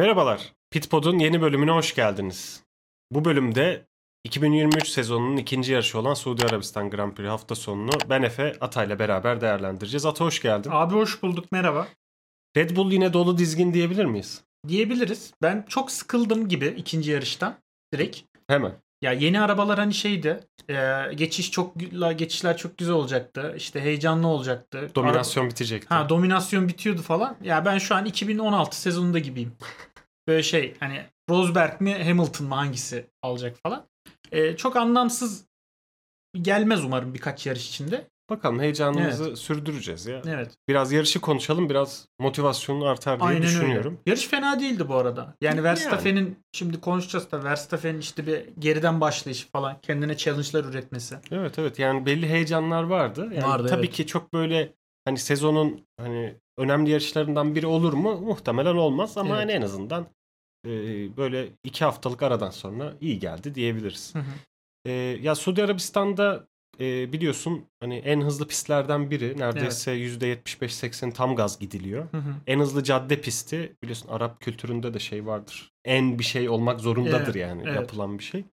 Merhabalar. Pitpod'un yeni bölümüne hoş geldiniz. Bu bölümde 2023 sezonunun ikinci yarışı olan Suudi Arabistan Grand Prix hafta sonunu ben Efe Atay'la beraber değerlendireceğiz. Ata hoş geldin. Abi hoş bulduk merhaba. Red Bull yine dolu dizgin diyebilir miyiz? Diyebiliriz. Ben çok sıkıldım gibi ikinci yarıştan direkt. Hemen. Ya yeni arabalar hani şeydi. E, geçiş çok geçişler çok güzel olacaktı. İşte heyecanlı olacaktı. Dominasyon Araba, bitecekti. Ha dominasyon bitiyordu falan. Ya ben şu an 2016 sezonunda gibiyim. Böyle şey hani Rosberg mi Hamilton mı hangisi alacak falan. E, çok anlamsız gelmez umarım birkaç yarış içinde. Bakalım heyecanımızı evet. sürdüreceğiz ya. Evet. Biraz yarışı konuşalım, biraz motivasyonun artar diye Aynen düşünüyorum. Öyle. Yarış fena değildi bu arada. Yani Verstappen'in yani. şimdi konuşacağız da Verstappen'in işte bir geriden başlayışı falan, kendine challenge'lar üretmesi. Evet evet. Yani belli heyecanlar vardı. Yani vardı tabii evet. ki çok böyle hani sezonun hani önemli yarışlarından biri olur mu? Muhtemelen olmaz ama evet. hani en azından e, böyle iki haftalık aradan sonra iyi geldi diyebiliriz. Hı hı. E, ya Suudi Arabistan'da e, biliyorsun hani en hızlı pistlerden biri. Neredeyse evet. %75-80 tam gaz gidiliyor. Hı hı. En hızlı cadde pisti biliyorsun Arap kültüründe de şey vardır. En bir şey olmak zorundadır evet. yani evet. yapılan bir şey.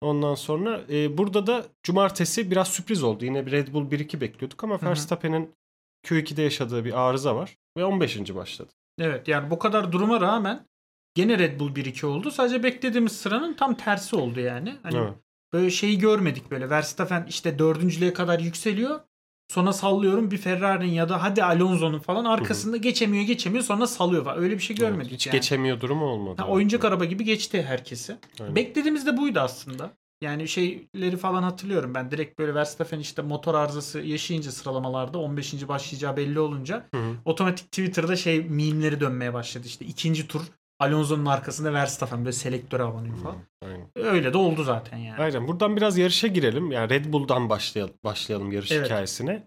Ondan sonra e, burada da cumartesi biraz sürpriz oldu. Yine Red Bull 1-2 bekliyorduk ama Verstappen'in Q2'de yaşadığı bir arıza var ve 15. başladı. Evet yani bu kadar duruma rağmen gene Red Bull 1-2 oldu. Sadece beklediğimiz sıranın tam tersi oldu yani. Hani evet. Böyle şeyi görmedik böyle. Verstappen işte dördüncülüğe kadar yükseliyor. Sonra sallıyorum bir Ferrari'nin ya da hadi Alonso'nun falan arkasında Hı-hı. geçemiyor geçemiyor sonra salıyor falan. Öyle bir şey görmedik evet, hiç yani. geçemiyor durumu olmadı. Ha, oyuncak araba gibi geçti herkesi. Aynen. Beklediğimiz de buydu aslında. Yani şeyleri falan hatırlıyorum ben. Direkt böyle Verstappen işte motor arızası yaşayınca sıralamalarda 15. başlayacağı belli olunca Hı-hı. otomatik Twitter'da şey mimleri dönmeye başladı. İşte ikinci tur Alonso'nun arkasında Verstappen böyle selektöre abanıyor falan. Aynen. Öyle de oldu zaten yani. Aynen. Buradan biraz yarışa girelim. Yani Red Bull'dan başlayalım, başlayalım yarış evet. hikayesine.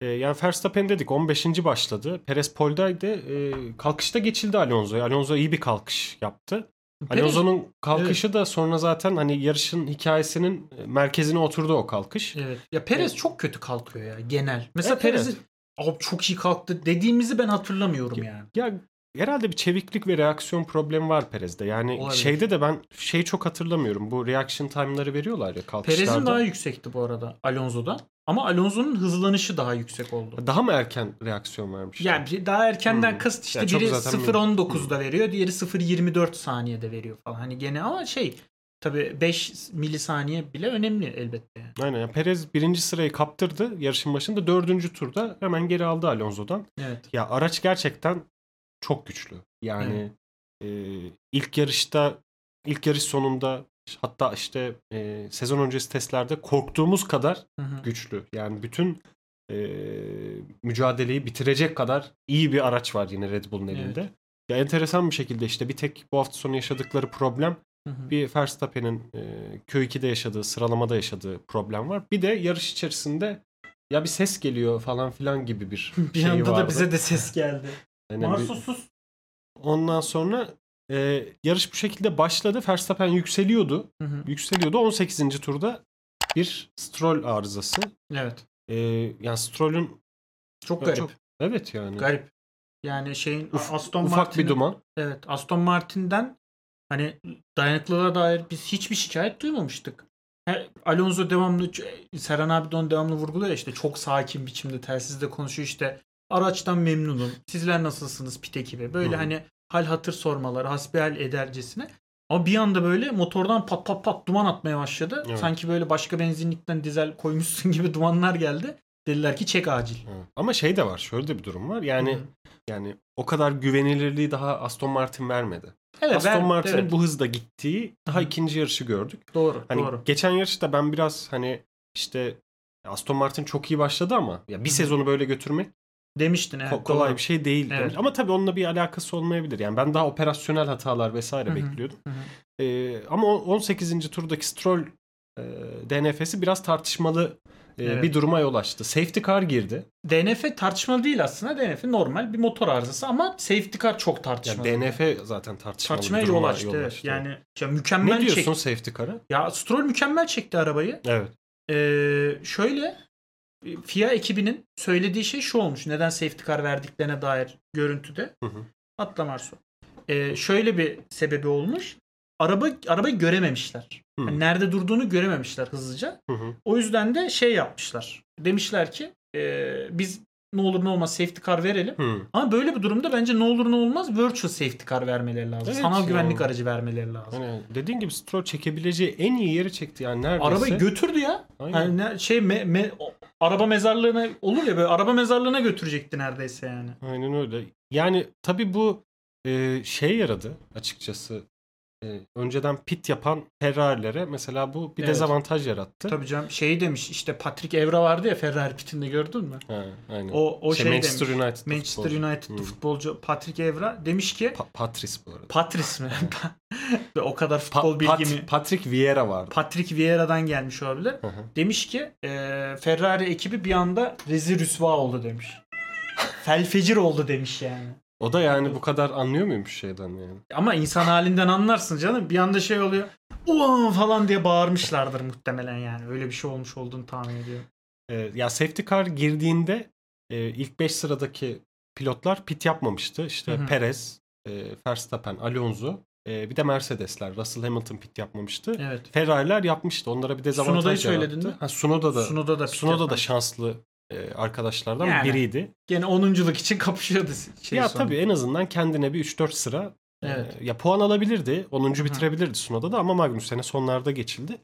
Ee, yani Verstappen dedik 15. başladı. Perez Pol'daydı. Ee, kalkışta geçildi Alonso'ya. Alonso iyi bir kalkış yaptı. Alonso'nun kalkışı evet. da sonra zaten hani yarışın hikayesinin merkezine oturdu o kalkış. Evet. Ya Perez evet. çok kötü kalkıyor ya genel. Mesela evet, Perez evet. çok iyi kalktı dediğimizi ben hatırlamıyorum yani. Ya herhalde bir çeviklik ve reaksiyon problemi var Perez'de. Yani Olabilir. şeyde de ben şey çok hatırlamıyorum. Bu reaction time'ları veriyorlar ya kalkışlarda. Perez'in daha yüksekti bu arada Alonso'dan. Ama Alonso'nun hızlanışı daha yüksek oldu. Daha mı erken reaksiyon vermiş? Yani daha erkenden hmm. kast işte yani biri 0.19'da hmm. veriyor, diğeri 0.24 saniyede veriyor falan. Hani gene ama şey Tabii 5 milisaniye bile önemli elbette. Yani. Aynen. Yani Perez birinci sırayı kaptırdı yarışın başında. Dördüncü turda hemen geri aldı Alonso'dan. Evet. Ya araç gerçekten çok güçlü. Yani e, ilk yarışta ilk yarış sonunda hatta işte e, sezon öncesi testlerde korktuğumuz kadar hı hı. güçlü. Yani bütün e, mücadeleyi bitirecek kadar iyi bir araç var yine Red Bull'un elinde. Evet. Ya enteresan bir şekilde işte bir tek bu hafta sonu yaşadıkları problem hı hı. bir Verstappen'in e, Q2'de yaşadığı, sıralamada yaşadığı problem var. Bir de yarış içerisinde ya bir ses geliyor falan filan gibi bir, bir şey anda da bize de ses geldi. Yani Marsusuz. Ondan sonra e, yarış bu şekilde başladı. Verstappen yükseliyordu. Hı hı. Yükseliyordu. 18. turda bir Stroll arızası. Evet. E, yani Stroll'ün çok garip. Çok, evet yani. Garip. Yani şeyin Uf, Aston ufak bir duman. Evet, Aston Martin'den hani dayanıklılığa dair biz hiçbir şikayet duymamıştık. Alonso devamlı Serhan abi de devamlı vurguluyor işte çok sakin biçimde telsizde konuşuyor işte Araçtan memnunum. Sizler nasılsınız pit ekibi? Böyle Hı. hani hal hatır sormaları, hasbihal edercesine. Ama bir anda böyle motordan pat pat pat duman atmaya başladı. Evet. Sanki böyle başka benzinlikten dizel koymuşsun gibi dumanlar geldi. Dediler ki çek acil. Evet. Ama şey de var. Şöyle de bir durum var. Yani Hı. yani o kadar güvenilirliği daha Aston Martin vermedi. Evet, Aston ben, Martin'in evet. bu hızda gittiği daha ikinci yarışı gördük. Doğru, hani doğru. Geçen yarışta ben biraz hani işte Aston Martin çok iyi başladı ama ya bir sezonu böyle götürmek Demiştin evet. Ko- kolay doğru. bir şey değil evet. demiş. Ama tabii onunla bir alakası olmayabilir. Yani ben daha operasyonel hatalar vesaire Hı-hı. bekliyordum. Hı-hı. Ee, ama 18. turdaki Stroll e, DNF'si biraz tartışmalı e, evet. bir duruma yol açtı. Safety car girdi. DNF tartışmalı değil aslında. DNF normal bir motor arızası ama safety car çok tartışmalı. Ya DNF zaten tartışmalı Tartışmaya bir duruma yol açtı. Yol açtı. Yani ya mükemmel Ne diyorsun çek... safety car'a? Ya Stroll mükemmel çekti arabayı. Evet. Ee, şöyle FIA ekibinin söylediği şey şu olmuş. Neden safety car verdiklerine dair görüntüde. Hı hı. Atla Marso. e, şöyle bir sebebi olmuş. Araba arabayı görememişler. Hı. Yani nerede durduğunu görememişler hızlıca. Hı hı. O yüzden de şey yapmışlar. Demişler ki e, biz ne olur ne olmaz safety car verelim. Hı. Ama böyle bir durumda bence ne olur ne olmaz virtual safety car vermeleri lazım. Evet Sanal ya. güvenlik aracı vermeleri lazım. Hani dediğin gibi Stroll çekebileceği en iyi yeri çekti yani neredeyse. Arabayı götürdü ya. Aynen. Ne- şey me- me- araba mezarlığına olur ya böyle araba mezarlığına götürecekti neredeyse yani. Aynen öyle. Yani tabii bu e, şey yaradı açıkçası. E, önceden pit yapan Ferrari'lere mesela bu bir Evet. dezavantaj yarattı. Tabii canım şey demiş işte Patrick Evra vardı ya Ferrari pitinde gördün mü? Ha, aynen. O o Şey, şey, Manchester demiş. United Manchester futbolcu. United'lı Hı. futbolcu Patrick Evra demiş ki Pa- Patrice bu arada. Patrice mi? Ve o kadar Pa- futbol Pat- bilgimi Patrick Vieira vardı. Patrick Vieira'dan gelmiş olabilir. Hı hı. Demiş ki e, Ferrari ekibi bir anda rezil rüsva oldu demiş. Felfecir oldu demiş yani. O da yani bu kadar anlıyor muymuş şeyden yani? Ama insan halinden anlarsın canım. Bir anda şey oluyor. Ulan falan diye bağırmışlardır muhtemelen yani. Öyle bir şey olmuş olduğunu tahmin ediyorum. E, ya safety car girdiğinde e, ilk 5 sıradaki pilotlar pit yapmamıştı. İşte Hı hı. Perez, e, Verstappen, Alonso e, bir de Mercedesler. Russell Hamilton pit yapmamıştı. Evet. Ferrari'ler yapmıştı. Onlara bir dezavantaj Sunoda'yı söyledin mi? Ha, Sunoda da Sunoda da Sunoda da şanslı arkadaşlardan Yani. biriydi. Gene 10'unculuk için kapışıyordu. Şey ya sonra. tabii en azından kendine bir 3-4 sıra e, Evet. ya puan alabilirdi. 10. hı. bitirebilirdi Sunoda da ama Magnussen'e sonlarda geçildi.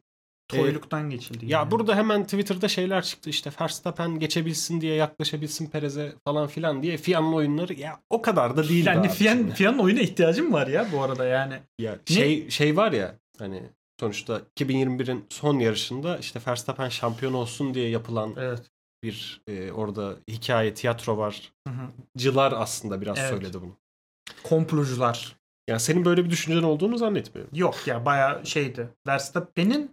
Toyluktan geçildi. Ya yani. burada hemen Twitter'da şeyler çıktı işte Verstappen geçebilsin diye yaklaşabilsin Perez'e falan filan diye Fiyan'ın oyunları ya o kadar da değil yani Fiyan. Fiyan'ın oyuna ihtiyacım var ya bu arada yani. Ya şey şey var ya hani sonuçta 2021'in son yarışında işte Verstappen şampiyon olsun diye yapılan Evet. Bir e, orada hikaye tiyatro var. Hı hı. Cılar aslında biraz Evet. söyledi bunu. Komplocular. Yani senin böyle bir düşüncen olduğunu zannetmiyorum. Yok ya bayağı şeydi. Verstappen'in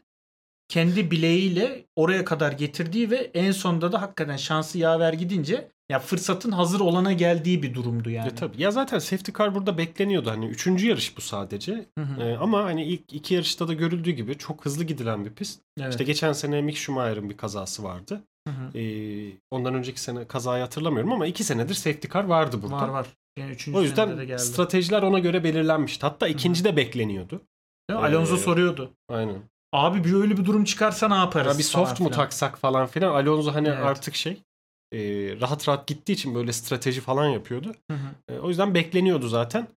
kendi bileğiyle oraya kadar getirdiği ve en sonunda da hakikaten şansı yaver gidince ya fırsatın hazır olana geldiği bir durumdu yani. Ya tabii. Ya zaten safety car burada bekleniyordu. Hani üçüncü yarış bu sadece. Hı hı. Ee, ama hani ilk iki yarışta da görüldüğü gibi çok hızlı gidilen bir pist. Evet. İşte geçen sene Mick Schumacher'ın bir kazası vardı. Hı hı. Ee, ondan önceki sene kazayı hatırlamıyorum ama iki senedir safety car vardı burada. Var var. Yani üçüncü O yüzden stratejiler ona göre belirlenmişti. Hatta ikinci de bekleniyordu. Mi? Alonso Ee, soruyordu. Aynen. Abi bir öyle bir durum çıkarsa ne yaparız? Ya bir soft mu taksak falan filan. Alonso hani Evet. artık şey e, rahat rahat gittiği için böyle strateji falan yapıyordu. Hı hı. E, o yüzden bekleniyordu zaten.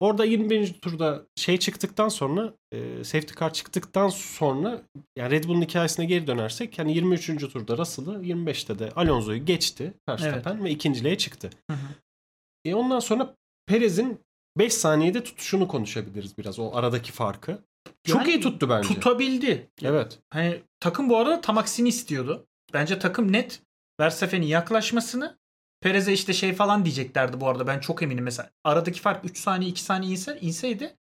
Orada 21. turda şey çıktıktan sonra e, safety car çıktıktan sonra yani Red Bull'un hikayesine geri dönersek yani 23. turda Russell'ı 25'te de Alonso'yu geçti Verstappen ve ikinciliğe çıktı. Hı hı. E, ondan sonra Perez'in 5 saniyede tutuşunu konuşabiliriz biraz o aradaki farkı. Çok Yani iyi tuttu bence. Tutabildi. evet. Hani takım bu arada tam aksini istiyordu. Bence takım net Verstappen'in yaklaşmasını Perez'e işte şey falan diyeceklerdi bu arada ben çok eminim mesela. Aradaki fark 3 saniye 2 saniye inse, inseydi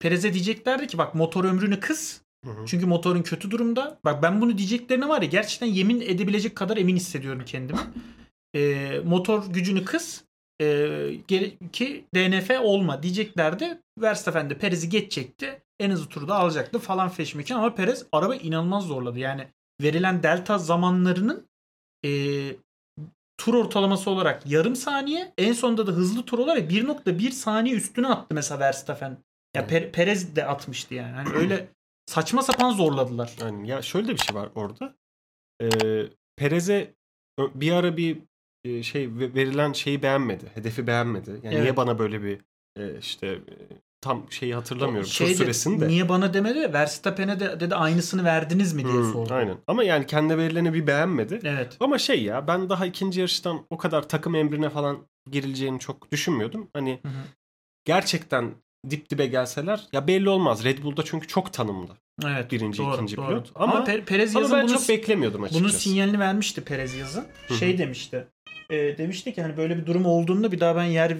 Perez'e diyeceklerdi ki bak motor ömrünü kıs. Hı hı. Çünkü motorun kötü durumda. Bak ben bunu diyeceklerine var ya gerçekten yemin edebilecek kadar emin hissediyorum kendimi. Ee, motor gücünü kıs. Ee, gere- ki DNF olma diyeceklerdi. Verstappen de Perez'i geçecekti. En hızlı turda alacaktı falan feşmekin ama Perez araba inanılmaz zorladı. Yani verilen delta zamanlarının e, tur ortalaması olarak yarım saniye en sonunda da hızlı tur olarak 1.1 saniye üstüne attı mesela Verstappen. Ya Per- Perez de atmıştı yani. Hani öyle saçma sapan zorladılar. Aynen. Ya şöyle de bir şey var orada. Ee, Perez'e bir ara bir e, şey ve- verilen şeyi beğenmedi. Hedefi beğenmedi. Yani Evet. niye bana böyle bir e, işte e, tam şeyi hatırlamıyorum. Şey süresini de. Niye bana demedi ve Verstappen'e de dedi aynısını verdiniz mi diye Hmm, sordu. aynen. Ama yani kendine verileni bir beğenmedi. Evet. Ama şey ya ben daha ikinci yarıştan o kadar takım emrine falan girileceğini çok düşünmüyordum. Hani Hı hı. gerçekten dip dibe gelseler ya belli olmaz. Red Bull'da çünkü çok tanımlı. Evet. Birinci, doğru, ikinci doğru. pilot. Ama, Ama- Per- Perez Ama yazın ben bunu, çok beklemiyordum açıkçası. bunun sinyalini vermişti Perez yazın. Şey demişti. E, demişti ki hani böyle bir durum olduğunda bir daha ben yer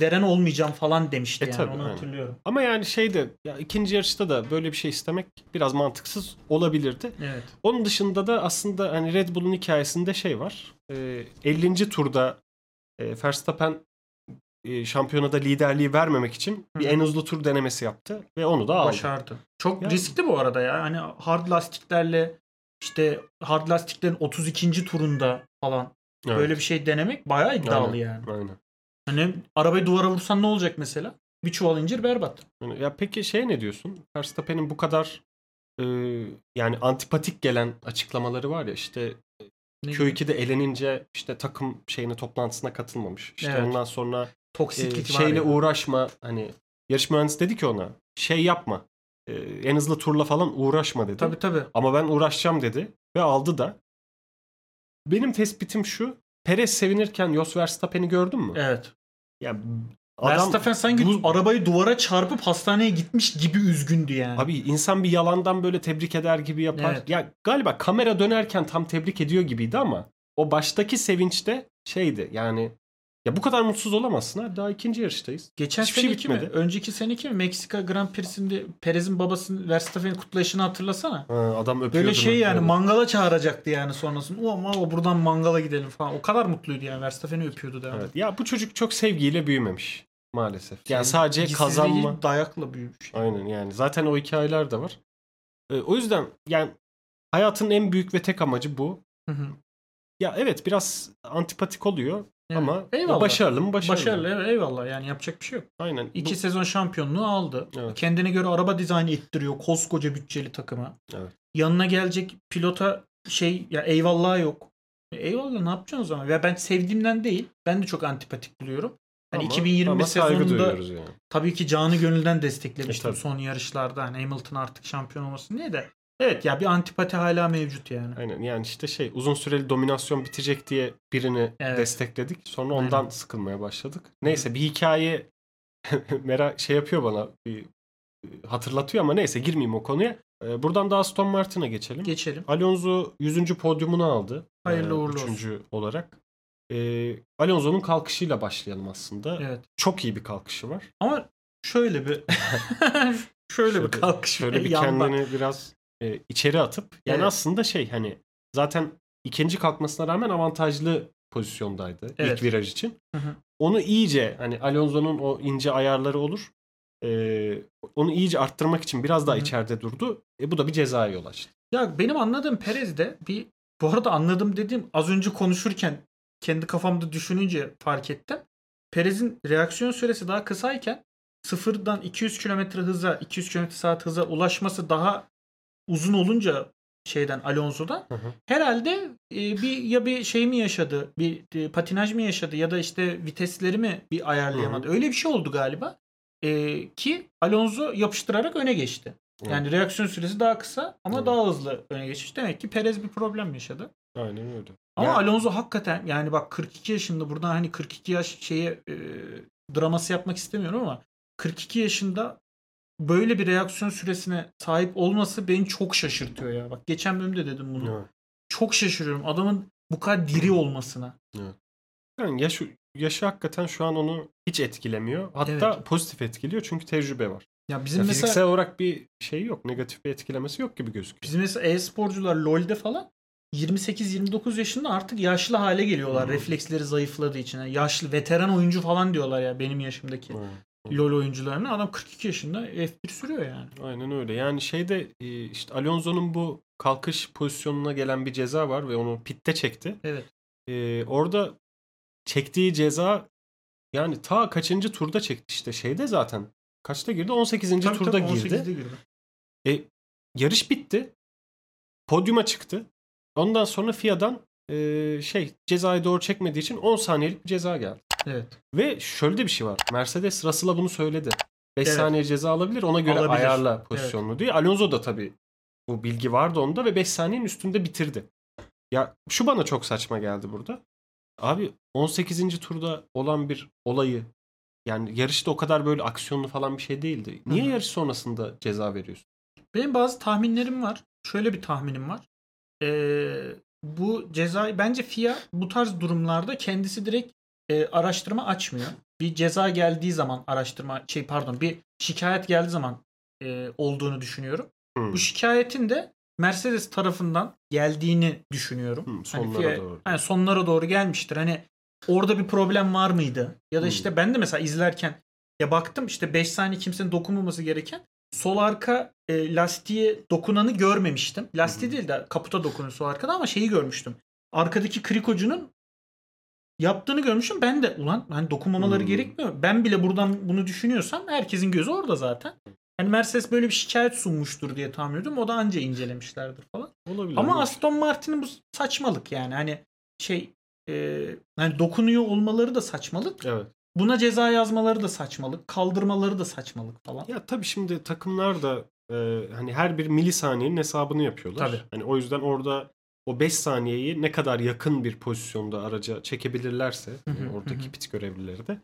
veren olmayacağım falan demişti E, yani tabii, onu aynen. hatırlıyorum. Ama yani şeyde ya ikinci yarışta da böyle bir şey istemek biraz mantıksız olabilirdi. Evet. Onun dışında da aslında hani Red Bull'un hikayesinde şey var. Ee, 50. turda e, Verstappen e, şampiyonada liderliği vermemek için bir Hı hı. en hızlı tur denemesi yaptı ve onu da aldı. Başardı. Çok Ya- riskli bu arada ya. Hani hard lastiklerle işte hard lastiklerin 32. turunda falan Evet. böyle bir şey denemek bayağı iddialı Aynen. yani. Aynen. Hani arabayı duvara vursan ne olacak mesela? Bir çuval incir berbat. Yani ya peki şey ne diyorsun? Verstappen'in bu kadar e, yani antipatik gelen açıklamaları var ya işte ne Q2'de elenince işte takım şeyine toplantısına katılmamış. İşte evet. ondan sonra toksiklik e, şeyle uğraşma hani yarış mühendisi dedi ki ona şey yapma. E, en hızlı turla falan uğraşma dedi. Tabii tabii. Ama ben uğraşacağım dedi ve aldı da. Benim tespitim şu. Perez sevinirken Jos Verstappen'i gördün mü? Evet. Ya Adam, Verstappen sanki bu, arabayı duvara çarpıp hastaneye gitmiş gibi üzgündü yani. Abi insan bir yalandan böyle tebrik eder gibi yapar. Evet. Ya galiba kamera dönerken tam tebrik ediyor gibiydi ama o baştaki sevinçte şeydi yani ya bu kadar mutsuz olamazsın ha. Daha ikinci yarıştayız. Geçen Hiçbir sene şey mi? Önceki seneki mi? Meksika Grand Prix'sinde Perez'in babasının Verstappen'in kutlayışını hatırlasana. Ha, adam öpüyordu. Böyle şey yani mangala çağıracaktı yani sonrasında. O ama buradan mangala gidelim falan. O kadar mutluydu yani. Verstappen'i öpüyordu devam. Evet. Ya bu çocuk çok sevgiyle büyümemiş maalesef. Yani sadece kazanma. dayakla büyümüş. Aynen yani. Zaten o hikayeler de var. Ee, o yüzden yani hayatın en büyük ve tek amacı bu. Hı hı. Ya evet biraz antipatik oluyor yani, ama eyvallah. başarılı mı başarılı. Başarılı eyvallah yani yapacak bir şey yok. Aynen. İki bu... sezon şampiyonluğu aldı. Evet. Kendine göre araba dizaynı ettiriyor koskoca bütçeli takıma. Evet. Yanına gelecek pilota şey ya eyvallah yok. E, eyvallah ne yapacaksın o zaman? Ya ben sevdiğimden değil. Ben de çok antipatik buluyorum. Hani ama, 2020 ama sezonunda yani. tabii ki canı gönülden desteklemiştim e, son yarışlarda. Hani Hamilton artık şampiyon olmasın diye de. Evet ya bir antipati hala mevcut yani. Aynen yani işte şey uzun süreli dominasyon bitecek diye birini evet. destekledik. Sonra ondan Aynen. sıkılmaya başladık. Neyse bir hikaye merak şey yapıyor bana bir hatırlatıyor ama neyse girmeyeyim o konuya. Ee, buradan da Aston Martin'a geçelim. Geçelim. Alonso 100. podyumunu aldı. Hayırlı ee, uğurlu üçüncü olsun. olarak. Ee, Alonso'nun kalkışıyla başlayalım aslında. Evet. Çok iyi bir kalkışı var. Ama şöyle bir şöyle, şöyle bir kalkış. Şöyle bir kendini biraz e, içeri atıp yani evet. aslında şey hani zaten ikinci kalkmasına rağmen avantajlı pozisyondaydı evet. ilk viraj için. Hı hı. Onu iyice hani Alonso'nun o ince ayarları olur. E, onu iyice arttırmak için biraz daha hı hı. içeride durdu. E, bu da bir cezaya yol açtı. Ya benim anladığım Perez'de bir bu arada anladım dediğim az önce konuşurken kendi kafamda düşününce fark ettim. Perez'in reaksiyon süresi daha kısayken sıfırdan 200 km hıza 200 km saat hıza ulaşması daha uzun olunca şeyden Alonso'dan hı hı. herhalde e, bir ya bir şey mi yaşadı bir e, patinaj mı yaşadı ya da işte vitesleri mi bir ayarlayamadı. Hı hı. Öyle bir şey oldu galiba. E, ki Alonso yapıştırarak öne geçti. Hı. Yani reaksiyon süresi daha kısa ama hı. daha hızlı öne geçmiş. Demek ki Perez bir problem yaşadı. Aynen öyle. Ama yani... Alonso hakikaten yani bak 42 yaşında buradan hani 42 yaş şeye e, draması yapmak istemiyorum ama 42 yaşında böyle bir reaksiyon süresine sahip olması beni çok şaşırtıyor ya. Bak geçen bölümde dedim bunu. Evet. Çok şaşırıyorum adamın bu kadar diri olmasına. Evet. Yani yaş, yaşı hakikaten şu an onu hiç etkilemiyor. Hatta evet. pozitif etkiliyor çünkü tecrübe var. Ya bizim ya mesela fiziksel olarak bir şey yok. Negatif bir etkilemesi yok gibi gözüküyor. Bizim mesela e-sporcular LoL'de falan 28-29 yaşında artık yaşlı hale geliyorlar. Hmm. Refleksleri zayıfladığı için. Yani yaşlı veteran oyuncu falan diyorlar ya benim yaşımdaki. Hmm. LoL oyuncularına adam 42 yaşında F1 sürüyor yani. Aynen öyle. Yani şeyde e, işte Alonso'nun bu kalkış pozisyonuna gelen bir ceza var ve onu pitte çekti. Evet. Ee, orada çektiği ceza yani ta kaçıncı turda çekti işte şeyde zaten. Kaçta girdi? 18. Tabii, turda tabii, girdi. girdi. E, yarış bitti. Podyuma çıktı. Ondan sonra FIA'dan e, şey cezayı doğru çekmediği için 10 saniyelik bir ceza geldi. Evet. Ve şöyle de bir şey var. Mercedes Russell'a bunu söyledi. 5 evet. saniye ceza alabilir ona göre alabilir. ayarla pozisyonunu evet. diye. Alonso da tabii bu bilgi vardı onda ve 5 saniyenin üstünde bitirdi. Ya şu bana çok saçma geldi burada. Abi 18. turda olan bir olayı yani yarışta o kadar böyle aksiyonlu falan bir şey değildi. Niye Hı-hı. yarış sonrasında ceza veriyorsun? Benim bazı tahminlerim var. Şöyle bir tahminim var. Ee, bu ceza bence FIA bu tarz durumlarda kendisi direkt e, araştırma açmıyor. Bir ceza geldiği zaman araştırma şey pardon bir şikayet geldiği zaman e, olduğunu düşünüyorum. Hmm. Bu şikayetin de Mercedes tarafından geldiğini düşünüyorum. Hmm, sonlara hani, doğru. Hani sonlara doğru gelmiştir. Hani orada bir problem var mıydı? Ya da hmm. işte ben de mesela izlerken ya baktım işte 5 saniye kimsenin dokunmaması gereken sol arka e, lastiğe dokunanı görmemiştim. Lastiği değil de kaputa dokunuyor sol arkada ama şeyi görmüştüm. Arkadaki krikocunun yaptığını görmüşüm. Ben de ulan hani dokunmamaları hmm. gerekmiyor. Ben bile buradan bunu düşünüyorsam herkesin gözü orada zaten. Hani Mercedes böyle bir şikayet sunmuştur diye tahmin ediyorum. O da anca incelemişlerdir falan. Olabilir. Ama Aston Martin'in bu saçmalık yani. Hani şey e, hani dokunuyor olmaları da saçmalık. Evet. Buna ceza yazmaları da saçmalık. Kaldırmaları da saçmalık falan. Ya tabii şimdi takımlar da e, hani her bir milisaniyenin hesabını yapıyorlar. Tabii. Hani o yüzden orada o 5 saniyeyi ne kadar yakın bir pozisyonda araca çekebilirlerse hı, oradaki pit görevlileri de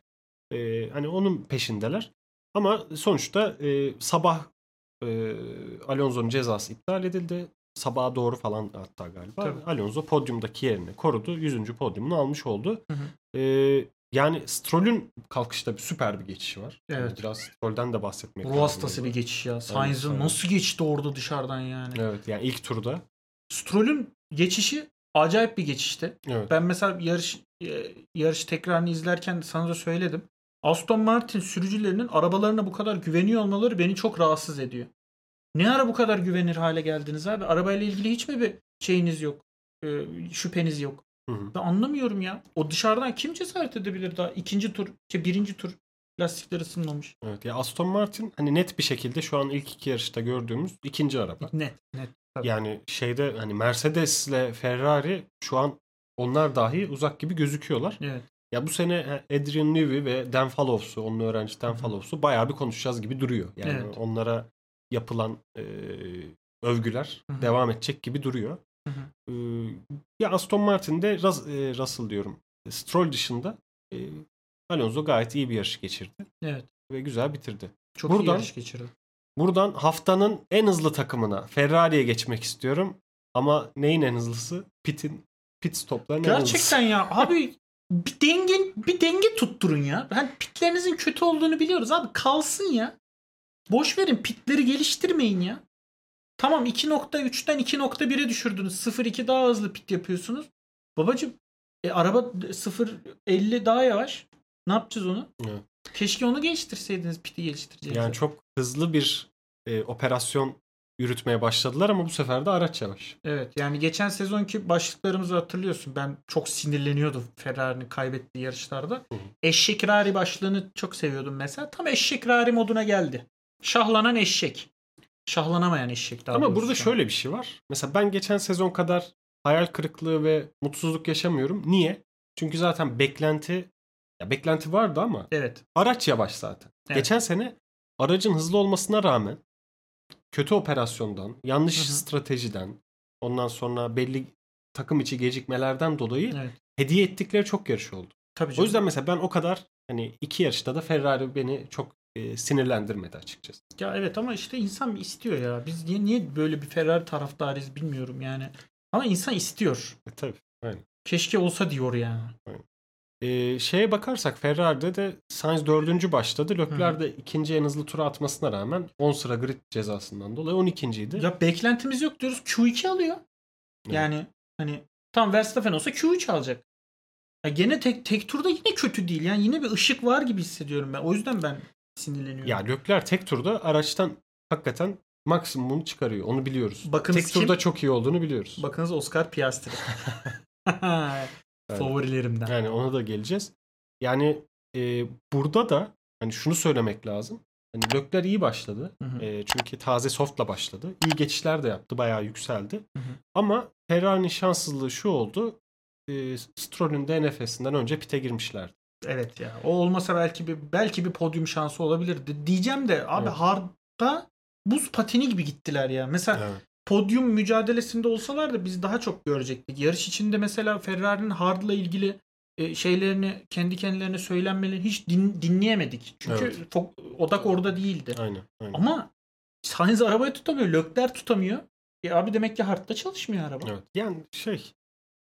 e, hani onun peşindeler. Ama sonuçta e, sabah e, Alonso'nun cezası iptal edildi. Sabaha doğru falan hatta galiba. Tabii. Alonso podyumdaki yerini korudu. 100. podyumunu almış oldu. Hı hı. E, yani Stroll'ün kalkışta bir süper bir geçişi var. Evet. Yani biraz Stroll'den de bahsetmek lazım. Ruh hastası bir geçiş ya. Sainz'ın evet, nasıl geçti orada dışarıdan yani. Evet yani ilk turda. Stroll'ün geçişi acayip bir geçişti. Evet. Ben mesela yarış e, yarış tekrarını izlerken sana da söyledim. Aston Martin sürücülerinin arabalarına bu kadar güveniyor olmaları beni çok rahatsız ediyor. Ne ara bu kadar güvenir hale geldiniz abi? Arabayla ilgili hiç mi bir şeyiniz yok? E, şüpheniz yok? Hı hı. Ben anlamıyorum ya. O dışarıdan kim cesaret edebilir daha? ikinci tur, işte birinci tur lastikler ısınmamış. Evet ya Aston Martin hani net bir şekilde şu an ilk iki yarışta gördüğümüz ikinci araba. Net net. Tabii. Yani şeyde hani Mercedes ile Ferrari şu an onlar dahi uzak gibi gözüküyorlar. Evet. Ya bu sene Adrian Newey ve Dan Fallows'u, onun öğrenci Dan Fallows'u bayağı bir konuşacağız gibi duruyor. Yani evet. onlara yapılan e, övgüler Hı-hı. devam edecek gibi duruyor. E, ya Aston Martin'de Rus, e, Russell diyorum. Stroll dışında e, Alonso gayet iyi bir yarış geçirdi. Evet. Ve güzel bitirdi. Çok Buradan, iyi yarış geçirdi. Buradan haftanın en hızlı takımına Ferrari'ye geçmek istiyorum. Ama neyin en hızlısı? Pit'in pit stopların en Gerçekten ya abi bir denge bir denge tutturun ya. Hani pitlerinizin kötü olduğunu biliyoruz abi. Kalsın ya. Boş verin pitleri geliştirmeyin ya. Tamam 2.3'ten 2.1'e düşürdünüz. 0.2 daha hızlı pit yapıyorsunuz. Babacım e, araba 0.50 daha yavaş. Ne yapacağız onu? Evet. Keşke onu geliştirseydiniz piti geliştireceğiniz. Yani çok hızlı bir e, operasyon yürütmeye başladılar ama bu sefer de araç yavaş. Evet yani geçen sezonki başlıklarımızı hatırlıyorsun. Ben çok sinirleniyordum Ferrari'nin kaybettiği yarışlarda. Hı. Eşek rari başlığını çok seviyordum mesela. Tam eşek rari moduna geldi. Şahlanan eşek. Şahlanamayan eşek daha Ama burada şöyle bir şey var. Mesela ben geçen sezon kadar hayal kırıklığı ve mutsuzluk yaşamıyorum. Niye? Çünkü zaten beklenti ya beklenti vardı ama evet. araç yavaş zaten. Evet. Geçen sene aracın hızlı olmasına rağmen kötü operasyondan, yanlış Hı-hı. stratejiden, ondan sonra belli takım içi gecikmelerden dolayı evet. hediye ettikleri çok yarış oldu. Tabii canım. O yüzden mesela ben o kadar hani iki yarışta da Ferrari beni çok e, sinirlendirmedi açıkçası. Ya evet ama işte insan istiyor ya. Biz niye niye böyle bir Ferrari taraftarıyız bilmiyorum yani. Ama insan istiyor. E, tabii. Aynen. Keşke olsa diyor yani. Aynen. Ee, şeye bakarsak Ferrari'de de Sainz dördüncü başladı. Leclerc de ikinci en hızlı tura atmasına rağmen 10 sıra grid cezasından dolayı 12. idi. Ya beklentimiz yok diyoruz. Q2 alıyor. Evet. Yani hani tam Verstappen olsa Q3 alacak. Ya gene tek tek turda yine kötü değil. Yani yine bir ışık var gibi hissediyorum ben. O yüzden ben sinirleniyorum. Ya Leclerc tek turda araçtan hakikaten maksimumunu çıkarıyor. Onu biliyoruz. Bakınız tek turda çok iyi olduğunu biliyoruz. Bakınız Oscar Piastri. Favorilerimden. Yani ona da geleceğiz. Yani e, burada da hani şunu söylemek lazım. Hani Lökler iyi başladı. Hı hı. E, çünkü taze softla başladı. İyi geçişler de yaptı. Bayağı yükseldi. Hı hı. Ama Ferrari'nin şanssızlığı şu oldu. E, Stroll'ün DNF'sinden önce pite girmişlerdi. Evet ya. O olmasa belki bir belki bir podyum şansı olabilirdi. Diyeceğim de abi evet. hardda buz pateni gibi gittiler ya. Mesela evet podyum mücadelesinde olsalar da biz daha çok görecektik. Yarış içinde mesela Ferrari'nin hardla ilgili e, şeylerini kendi kendilerine söylenmelerini hiç din, dinleyemedik. Çünkü evet. çok odak orada değildi. Aynen, aynen. Ama Sainz arabayı tutamıyor. Lökler tutamıyor. E abi demek ki hardta çalışmıyor araba. Evet. Yani şey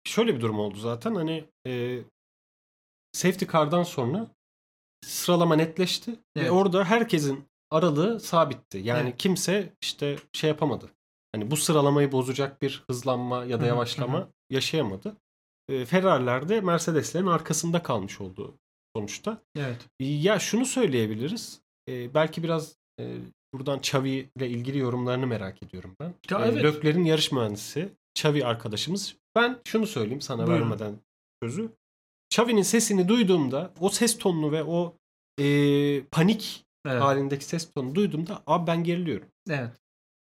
şöyle bir durum oldu zaten. Hani e, safety car'dan sonra sıralama netleşti evet. ve orada herkesin aralığı sabitti. Yani evet. kimse işte şey yapamadı hani bu sıralamayı bozacak bir hızlanma ya da yavaşlama yaşayamadı. E, Ferrari'ler de Mercedes'lerin arkasında kalmış oldu sonuçta. Evet. Ya şunu söyleyebiliriz. E, belki biraz e, buradan Xavi ile ilgili yorumlarını merak ediyorum ben. Ya, evet. Lökler'in yarış mühendisi Xavi arkadaşımız. Ben şunu söyleyeyim sana Buyurun. vermeden sözü. Xavi'nin sesini duyduğumda o ses tonunu ve o e, panik evet. halindeki ses tonunu duyduğumda abi ben geriliyorum. Evet.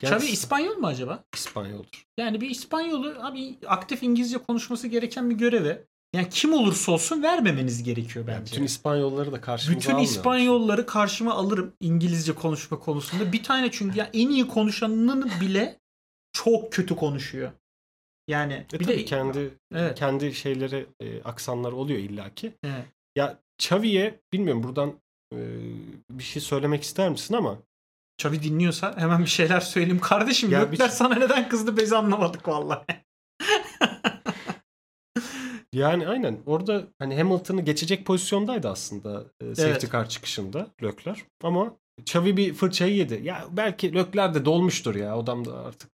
Xavi İspanyol mu acaba? İspanyoldur. Yani bir İspanyolu abi aktif İngilizce konuşması gereken bir göreve yani kim olursa olsun vermemeniz gerekiyor bence. Yani bütün İspanyolları da karşımıza Bütün İspanyolları karşıma alırım İngilizce konuşma konusunda. Bir tane çünkü ya en iyi konuşanının bile çok kötü konuşuyor. Yani e bir de kendi evet. kendi şeyleri e, aksanlar oluyor illaki. Evet. Ya Xavi'ye bilmiyorum buradan e, bir şey söylemek ister misin ama Xavi dinliyorsa hemen bir şeyler söyleyeyim. Kardeşim ya Gökler bir... sana neden kızdı biz anlamadık vallahi. Yani aynen orada hani Hamilton'ı geçecek pozisyondaydı aslında e, safety evet. car çıkışında Lökler. Ama Xavi bir fırçayı yedi. Ya belki Lökler de dolmuştur ya adam da artık.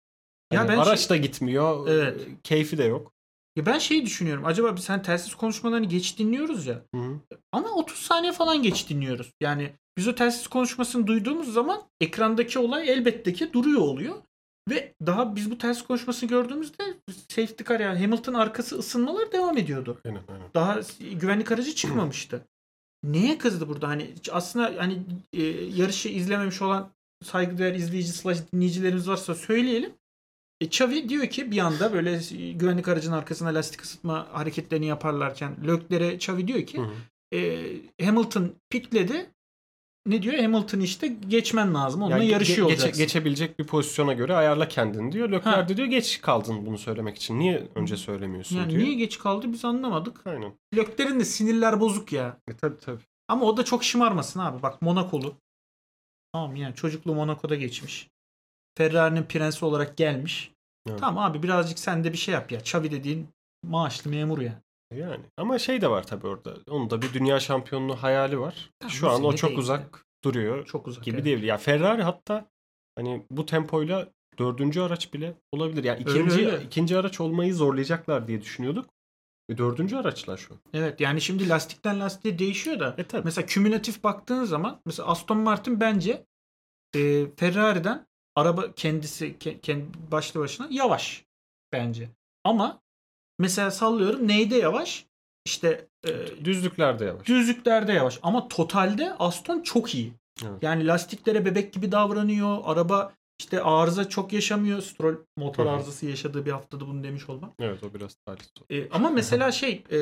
Hani ya ben araç şey... da gitmiyor. Evet. E, keyfi de yok. Ya ben şeyi düşünüyorum. Acaba biz sen telsiz konuşmalarını geç dinliyoruz ya. Hı-hı. Ama 30 saniye falan geç dinliyoruz. Yani biz o telsiz konuşmasını duyduğumuz zaman ekrandaki olay elbette ki duruyor oluyor. Ve daha biz bu ters konuşmasını gördüğümüzde safety car yani Hamilton arkası ısınmalar devam ediyordu. Aynen, aynen. Daha güvenlik aracı çıkmamıştı. Neye kızdı burada? Hani aslında hani e, yarışı izlememiş olan saygıdeğer izleyici slash dinleyicilerimiz varsa söyleyelim. E, Xavi diyor ki bir anda böyle güvenlik aracının arkasına lastik ısıtma hareketlerini yaparlarken Lökler'e Xavi diyor ki hı hı. E, Hamilton pitledi ne diyor? Hamilton işte geçmen lazım. Onunla yani yarışıyor ge- olacaksın. geçebilecek bir pozisyona göre ayarla kendini diyor. Lökler de diyor geç kaldın bunu söylemek için. Niye önce söylemiyorsun yani diyor. Niye geç kaldı biz anlamadık. Aynen. Lökler'in de sinirler bozuk ya. E tabi tabi. Ama o da çok şımarmasın abi. Bak Monakolu. Tamam yani çocukluğu Monaco'da geçmiş. Ferrari'nin prensi olarak gelmiş. Evet. Tamam abi birazcık sen de bir şey yap ya. Xavi dediğin maaşlı memur ya. Yani ama şey de var tabii orada. Onun da bir dünya şampiyonluğu hayali var. Tamam, Şu an o çok değil uzak duruyor. Çok uzak gibi evet. değil. Ya Ferrari hatta hani bu tempoyla dördüncü araç bile olabilir. Yani ikinci öyle, öyle. ikinci araç olmayı zorlayacaklar diye düşünüyorduk. E dördüncü araçlar şu. Evet yani şimdi lastikten lastiğe değişiyor da. E, tabii. Mesela kümülatif baktığın zaman mesela Aston Martin bence e, Ferrari'den araba kendisi kendi başlı başına yavaş bence. Ama Mesela sallıyorum neyde yavaş? İşte e, düzlüklerde yavaş. Düzlüklerde yavaş ama totalde Aston çok iyi. Evet. Yani lastiklere bebek gibi davranıyor. Araba işte arıza çok yaşamıyor. Stroll motor arızası yaşadığı bir haftada bunu demiş olmam. Evet o biraz talihsiz. E, ama mesela şey e,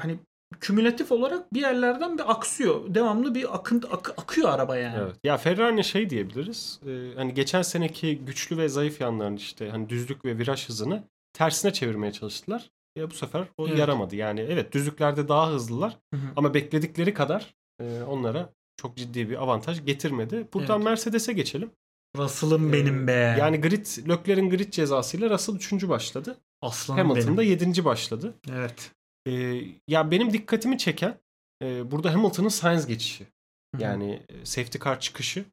hani kümülatif olarak bir yerlerden bir aksıyor. Devamlı bir akıntı ak, akıyor araba yani. Evet. Ya Ferrari şey diyebiliriz. Ee, hani geçen seneki güçlü ve zayıf yanlarını işte hani düzlük ve viraj hızını tersine çevirmeye çalıştılar. Ya bu sefer o evet. yaramadı. Yani evet düzlüklerde daha hızlılar hı hı. ama bekledikleri kadar e, onlara çok ciddi bir avantaj getirmedi. Buradan evet. Mercedes'e geçelim. Russell'ım ee, benim be. Yani grid, Leclerc'in grid cezasıyla Russell 3. başladı. Aslan Hamilton da 7. başladı. Evet. Ee, ya benim dikkatimi çeken e, burada Hamilton'ın Sainz geçişi. Hı-hı. Yani e, safety car çıkışı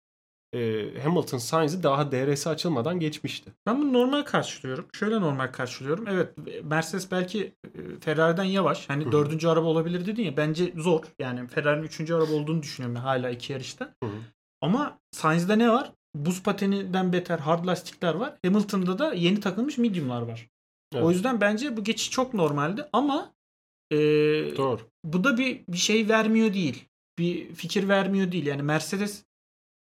e, Hamilton Sainz'i daha DRS açılmadan geçmişti. Ben bunu normal karşılıyorum. Şöyle normal karşılıyorum. Evet Mercedes belki e, Ferrari'den yavaş. Hani Hı-hı. dördüncü araba olabilir dedin ya. Bence zor. Yani Ferrari'nin üçüncü araba olduğunu düşünüyorum hala iki yarışta. Hı-hı. Ama Sainz'de ne var? Buz pateninden beter hard lastikler var. Hamilton'da da yeni takılmış medium'lar var. Evet. O yüzden bence bu geçiş çok normaldi ama e, Doğru. bu da bir, bir şey vermiyor değil. Bir fikir vermiyor değil. Yani Mercedes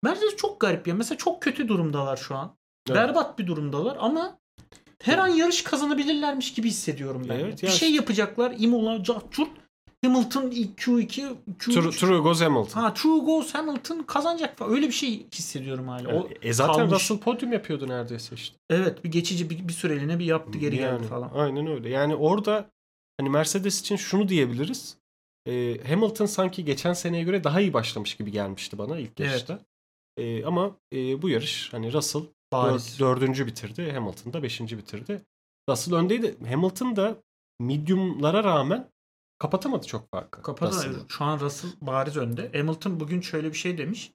Mercedes çok garip ya. Mesela çok kötü durumdalar şu an. Evet. Berbat bir durumdalar ama her an yarış kazanabilirlermiş gibi hissediyorum ben. Evet, bir şey yapacaklar. Imola, Cahçurt, Hamilton Q2, Q3. True, true goes Hamilton. Ha, true goes Hamilton kazanacak falan. Öyle bir şey hissediyorum hala. O e zaten kalmış. Russell podyum yapıyordu neredeyse işte. Evet bir geçici bir, bir süreliğine bir yaptı geri yani, geldi falan. Aynen öyle. Yani orada hani Mercedes için şunu diyebiliriz. E, Hamilton sanki geçen seneye göre daha iyi başlamış gibi gelmişti bana ilk yarışta. Evet. E, ama e, bu yarış hani Russell dör, dördüncü bitirdi. Hamilton da beşinci bitirdi. Russell öndeydi. Hamilton da mediumlara rağmen kapatamadı çok farkı. Kapatamadı. Şu an Russell bariz önde. Hamilton bugün şöyle bir şey demiş.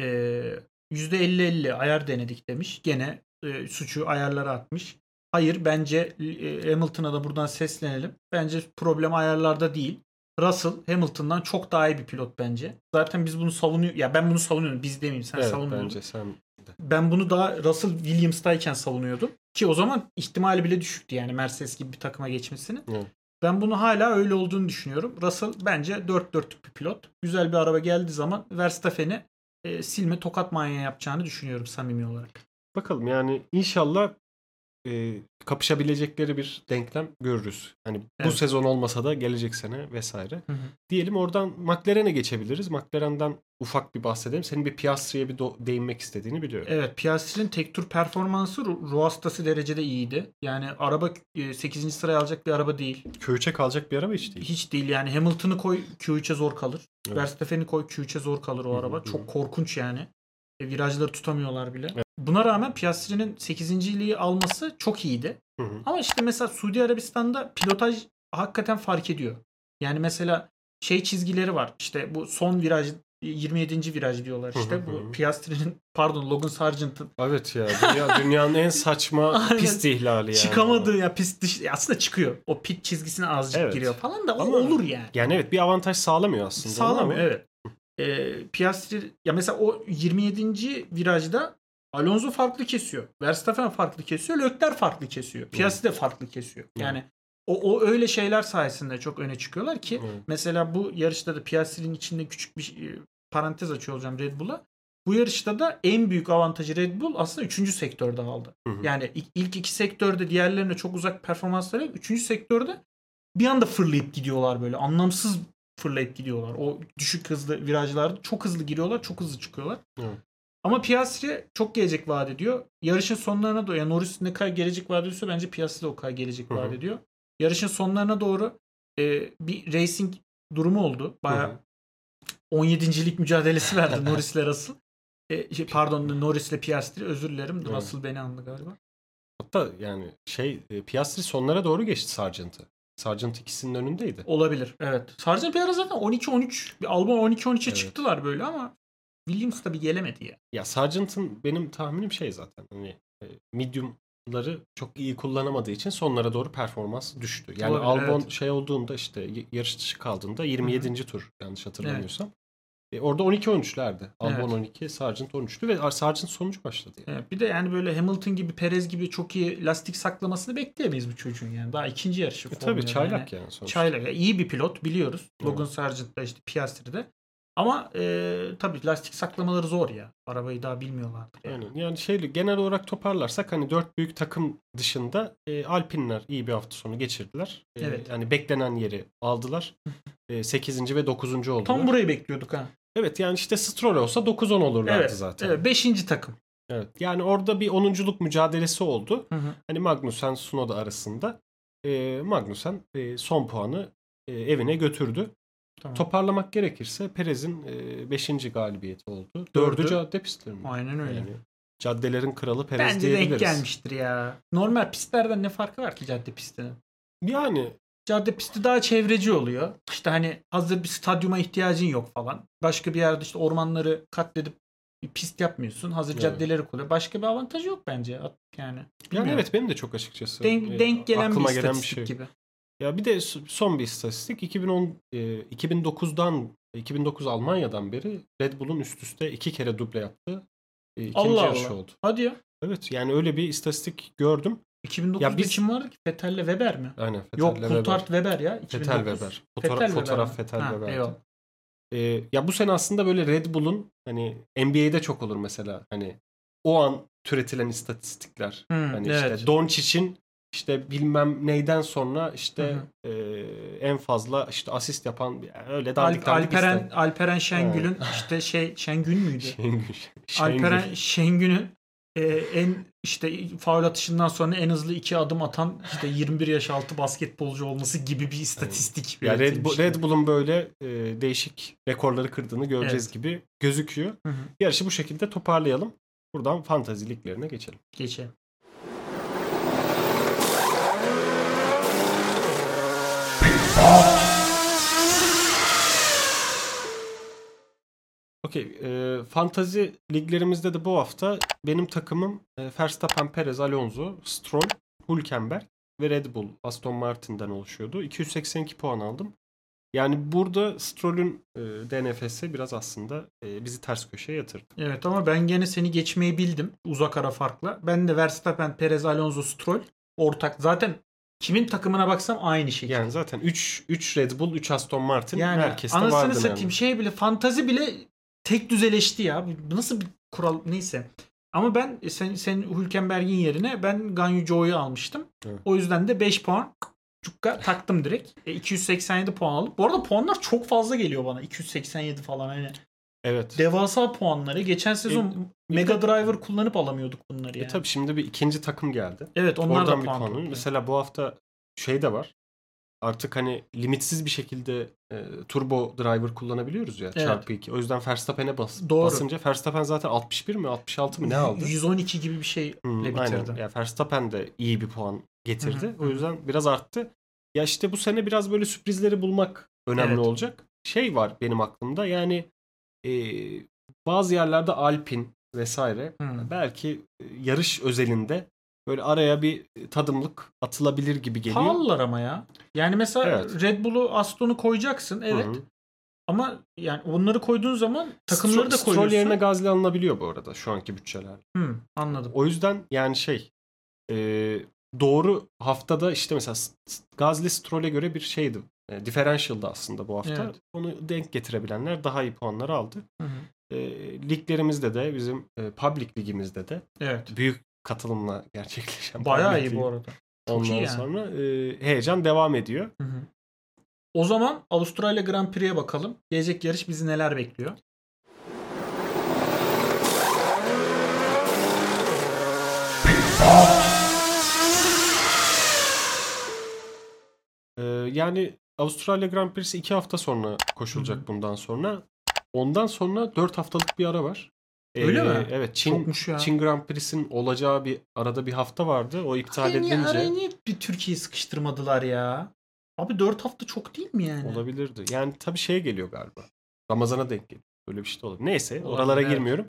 Ee, %50-50 ayar denedik demiş. Gene e, suçu ayarlara atmış. Hayır bence e, Hamilton'a da buradan seslenelim. Bence problem ayarlarda değil. Russell Hamilton'dan çok daha iyi bir pilot bence. Zaten biz bunu savunuyor ya ben bunu savunuyorum. Biz demeyeyim sen evet, savunmuyorsun. Bence sen de. Ben bunu daha Russell Williams'tayken savunuyordum. Ki o zaman ihtimali bile düşüktü yani Mercedes gibi bir takıma geçmesini. Evet. Ben bunu hala öyle olduğunu düşünüyorum. Russell bence 4 dörtlük bir pilot. Güzel bir araba geldiği zaman Verstappen'i e, silme tokat manyağı yapacağını düşünüyorum samimi olarak. Bakalım yani inşallah e, kapışabilecekleri bir denklem görürüz. Hani evet. bu sezon olmasa da gelecek sene vesaire. Hı hı. Diyelim oradan McLaren'e geçebiliriz. McLaren'dan ufak bir bahsedelim. Senin bir Piastri'ye bir do- değinmek istediğini biliyorum. Evet Piastri'nin tek tur performansı Ruastası derecede iyiydi. Yani araba 8. E, sıraya alacak bir araba değil. Q3'e kalacak bir araba hiç değil. Hiç değil yani Hamilton'ı koy Q3'e zor kalır. Evet. Verstappen'i koy Q3'e zor kalır o araba. Hı hı. Çok korkunç yani. Virajları tutamıyorlar bile. Evet. Buna rağmen Piastri'nin 8. alması çok iyiydi. Hı hı. Ama işte mesela Suudi Arabistan'da pilotaj hakikaten fark ediyor. Yani mesela şey çizgileri var. İşte bu son viraj 27. viraj diyorlar işte. bu Piastri'nin pardon Logan Sargent'ın. Evet ya dünya, dünyanın en saçma pist ihlali yani. Çıkamadığı ya pist dış, aslında çıkıyor. O pit çizgisine azıcık evet. giriyor falan da Ama, olur yani. Yani evet bir avantaj sağlamıyor aslında. Sağlamıyor evet. E, Piastri ya mesela o 27. virajda Alonso farklı kesiyor. Verstappen farklı kesiyor. Leclerc farklı kesiyor. Piastri de farklı kesiyor. Yani o, o öyle şeyler sayesinde çok öne çıkıyorlar ki evet. mesela bu yarışta da Piastri'nin içinde küçük bir e, parantez açıyor olacağım Red Bull'a. Bu yarışta da en büyük avantajı Red Bull aslında 3. sektörde aldı. Hı hı. Yani ilk iki sektörde diğerlerine çok uzak performansları 3. sektörde bir anda fırlayıp gidiyorlar böyle. Anlamsız fırlayıp gidiyorlar. O düşük hızlı virajlarda çok hızlı giriyorlar, çok hızlı çıkıyorlar. Hı. Ama Piastri çok gelecek vaat ediyor. Yarışın sonlarına doğru yani Norris ne kadar gelecek vaat ediyorsa bence Piastri de o kadar gelecek vaat ediyor. Yarışın sonlarına doğru e, bir racing durumu oldu. Baya 17. mücadelesi verdi Norris ile Russell. E, şey, pardon Norris ile Piastri özür dilerim. Hı. Russell beni anladı galiba. Hatta yani şey e, Piastri sonlara doğru geçti Sargent'ı. Sargent ikisinin önündeydi. Olabilir. Evet. Sargent bir ara zaten 12-13 bir Albon 12-13'e evet. çıktılar böyle ama Williams tabii gelemedi ya. Ya Sargent'ın benim tahminim şey zaten hani e, medium'ları çok iyi kullanamadığı için sonlara doğru performans düştü. Yani Olabilir, Albon evet. şey olduğunda işte yarış dışı kaldığında 27. Hı-hı. tur yanlış hatırlamıyorsam. Evet. E, orada 12-13'lerdi. Albon evet. 12, Sargent 13'tü ve Sargent sonucu başladı. Yani. Evet, bir de yani böyle Hamilton gibi, Perez gibi çok iyi lastik saklamasını bekleyemeyiz bu çocuğun yani. Daha ikinci yarışı. E, tabii çaylak yani, yani sonuçta. Çaylak. Yani iyi bir pilot biliyoruz. Logan evet. Sargent'da işte Piastri'de. Ama e, tabii lastik saklamaları zor ya. Arabayı daha bilmiyorlardır. Yani. Aynen. Yani şeyle genel olarak toparlarsak hani dört büyük takım dışında e, Alpinler iyi bir hafta sonu geçirdiler. E, evet. Yani beklenen yeri aldılar. e, 8. ve 9. oldular. Tam burayı bekliyorduk ha. Evet yani işte Stroll olsa 9-10 olurlardı evet, zaten. Evet 5. takım. Evet yani orada bir onunculuk mücadelesi oldu. Hı hı. Hani Magnussen Sunoda arasında. E, Magnussen e, son puanı e, evine götürdü. Tamam. Toparlamak gerekirse Perez'in 5. E, galibiyeti oldu. Dördü cadde pistleri mi? Aynen öyle. Yani caddelerin kralı Perez Bence diyebiliriz. Bence denk gelmiştir ya. Normal pistlerden ne farkı var ki cadde pistinin? Yani cadde pisti daha çevreci oluyor. İşte hani hazır bir stadyuma ihtiyacın yok falan. Başka bir yerde işte ormanları katledip bir pist yapmıyorsun. Hazır evet. caddeleri kullanıyor. Başka bir avantajı yok bence. Yani. Bilmiyorum. Yani evet benim de çok açıkçası. Denk, e, denk gelen bir gelen bir şey. gibi. Ya bir de son bir istatistik 2010 e, 2009'dan 2009 Almanya'dan beri Red Bull'un üst üste iki kere duble yaptı. E, ikinci Allah yarışı Allah. oldu. Hadi ya. Evet yani öyle bir istatistik gördüm. 2009'da ya biz... kim vardı ki? Vettel'le Weber mi? Aynen. Vettel'le Yok Coulthard Weber ya. 2009. Vettel Weber. Fotoğraf, Vettel fotoğraf Vettel Weber. Ee, ya bu sene aslında böyle Red Bull'un hani NBA'de çok olur mesela hani o an türetilen istatistikler. Hmm, hani evet. işte Doncic'in işte bilmem neyden sonra işte e, en fazla işte asist yapan öyle dandik Alp, Alperen işte. Alperen Şengül'ün işte şey Şengün müydü? Şengül. Şengül. Alperen Şengün'ün e, en işte faul atışından sonra en hızlı iki adım atan işte 21 yaş altı basketbolcu olması gibi bir istatistik. Yani. Ya Red, Bull, Red Bull'un böyle e, değişik rekorları kırdığını göreceğiz evet. gibi gözüküyor. Hı hı. Yarışı bu şekilde toparlayalım. Buradan fantazi liglerine geçelim. Geçelim. Okey. E, fantazi liglerimizde de bu hafta benim takımım e, Verstappen, Perez, Alonso, Stroll, Hülkenberg ve Red Bull Aston Martin'den oluşuyordu. 282 puan aldım. Yani burada Stroll'ün e, DNF'si biraz aslında e, bizi ters köşeye yatırdı. Evet ama ben gene seni geçmeyi bildim uzak ara farkla. Ben de Verstappen, Perez, Alonso, Stroll ortak. Zaten kimin takımına baksam aynı şekilde. Yani zaten 3 3 Red Bull, 3 Aston Martin yani, herkeste vardı. Anasını satayım yani. şey bile fantazi bile tek düzeleşti ya. Bu nasıl bir kural neyse. Ama ben sen sen Hülkenberg'in yerine ben Ganyu Zhou'yu almıştım. Evet. O yüzden de 5 puan cukka taktım direkt. E, 287 puan alıp. Bu arada puanlar çok fazla geliyor bana. 287 falan hani. Evet. Devasa puanları. Geçen sezon e, Mega Driver kullanıp alamıyorduk bunları e, yani. E tabii şimdi bir ikinci takım geldi. Evet onlar Oradan da puan. Bir puan. Mesela bu hafta şey de var. Artık hani limitsiz bir şekilde e, turbo driver kullanabiliyoruz ya evet. çarpı 2. O yüzden Verstappen'e bas, Doğru. basınca Verstappen zaten 61 mi 66 mı ne aldı? 112 gibi bir şeyle hmm, bitirdi. Aynen. Yani Verstappen de iyi bir puan getirdi. Hı-hı. O yüzden biraz arttı. Ya işte bu sene biraz böyle sürprizleri bulmak önemli evet. olacak. Şey var benim aklımda yani e, bazı yerlerde Alpin vesaire hmm. belki yarış özelinde böyle araya bir tadımlık atılabilir gibi geliyor. Pahalılar ama ya. Yani mesela evet. Red Bull'u Aston'u koyacaksın evet. Hı-hı. Ama yani onları koyduğun zaman takımları Stro- da koyuyorsun. Stroll yerine Gazli alınabiliyor bu arada şu anki bütçeler. Hı, anladım. O yüzden yani şey e, doğru haftada işte mesela Gazli Stroll'e göre bir şeydi. E, differential'dı aslında bu hafta. Evet. Onu denk getirebilenler daha iyi puanları aldı. Hı hı. E, liglerimizde de bizim e, public ligimizde de evet. büyük katılımla gerçekleşen. Bayağı iyi bu arada. Çok Ondan yani. sonra e, heyecan devam ediyor. Hı hı. O zaman Avustralya Grand Prix'e bakalım. Gelecek yarış bizi neler bekliyor? Ee, yani Avustralya Grand Prix'si 2 hafta sonra koşulacak Hı-hı. bundan sonra. Ondan sonra 4 haftalık bir ara var. Öyle ee, mi? Evet. Çin, Çin Grand Prix'sin olacağı bir arada bir hafta vardı. O iptal Hayır, edilince. Niye, araya niye bir Türkiye'yi sıkıştırmadılar ya? Abi 4 hafta çok değil mi yani? Olabilirdi. Yani tabii şeye geliyor galiba. Ramazan'a denk geliyor. Böyle bir şey de olabilir. Neyse olabilir, oralara evet. girmiyorum.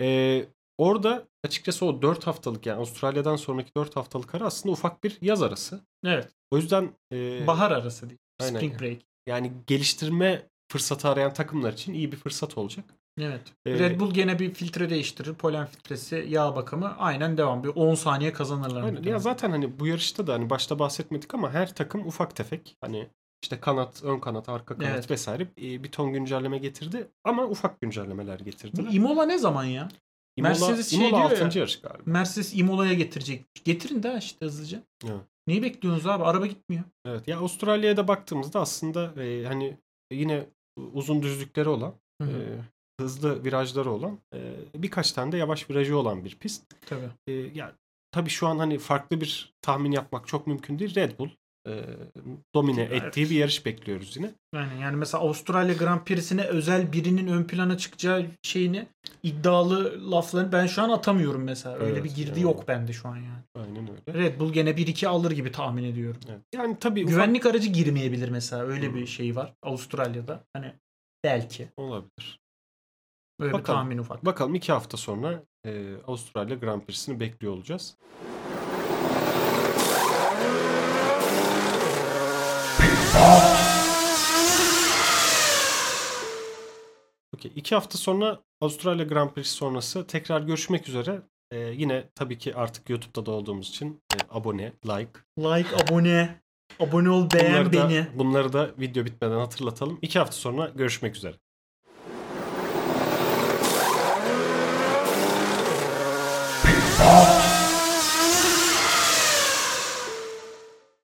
Ee, orada açıkçası o 4 haftalık yani Avustralya'dan sonraki 4 haftalık ara aslında ufak bir yaz arası. Evet. O yüzden e, bahar arası değil. Aynen. Spring break. Yani geliştirme fırsatı arayan takımlar için iyi bir fırsat olacak. Evet. Ee, Red Bull gene bir filtre değiştirir. Polen filtresi, yağ bakımı aynen devam. Bir 10 saniye kazanırlar. Aynen. Ya zaten hani bu yarışta da hani başta bahsetmedik ama her takım ufak tefek hani işte kanat, ön kanat, arka kanat evet. vesaire bir ton güncelleme getirdi ama ufak güncellemeler getirdi. Imola ne zaman ya? Imola, Mercedes şey Imola diyor 6. ya, yarış galiba. Mercedes Imola'ya getirecek. Getirin de işte hızlıca. Evet. Neyi bekliyorsunuz abi? Araba gitmiyor. Evet. Ya Avustralya'ya da baktığımızda aslında e, hani yine uzun düzlükleri olan e, hızlı virajları olan e, birkaç tane de yavaş virajı olan bir pist. Tabii. E, yani tabii şu an hani farklı bir tahmin yapmak çok mümkün değil. Red Bull e, domine evet. ettiği bir yarış bekliyoruz yine. Yani yani mesela Avustralya Grand Prix'sine özel birinin ön plana çıkacağı şeyini iddialı laflarını ben şu an atamıyorum mesela. Öyle evet, bir girdi yani. yok bende şu an yani. Aynen öyle. Red Bull gene 1-2 alır gibi tahmin ediyorum. Evet. Yani tabii güvenlik ufak... aracı girmeyebilir mesela. Öyle hmm. bir şey var Avustralya'da. Hani belki. Olabilir. Böyle bakalım, bir tahmin ufak. Bakalım iki hafta sonra e, Avustralya Grand Prix'sini bekliyor olacağız. Okay, iki hafta sonra Avustralya Grand Prix sonrası tekrar görüşmek üzere. Ee, yine tabii ki artık YouTube'da da olduğumuz için e, abone, like. Like, abone. Abone ol, beğen bunları beni. Da, bunları da video bitmeden hatırlatalım. İki hafta sonra görüşmek üzere. Oh!